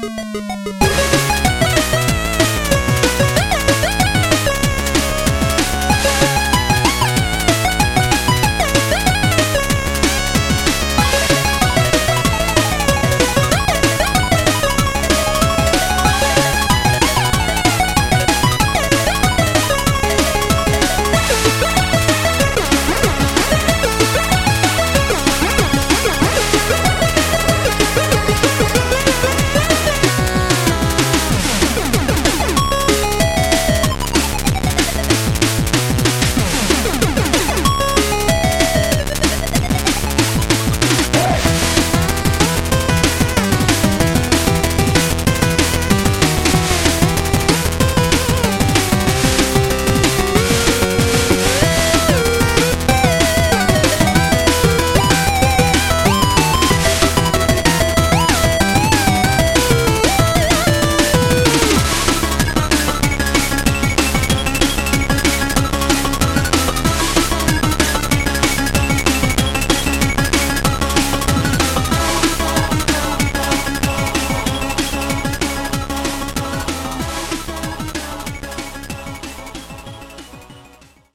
Música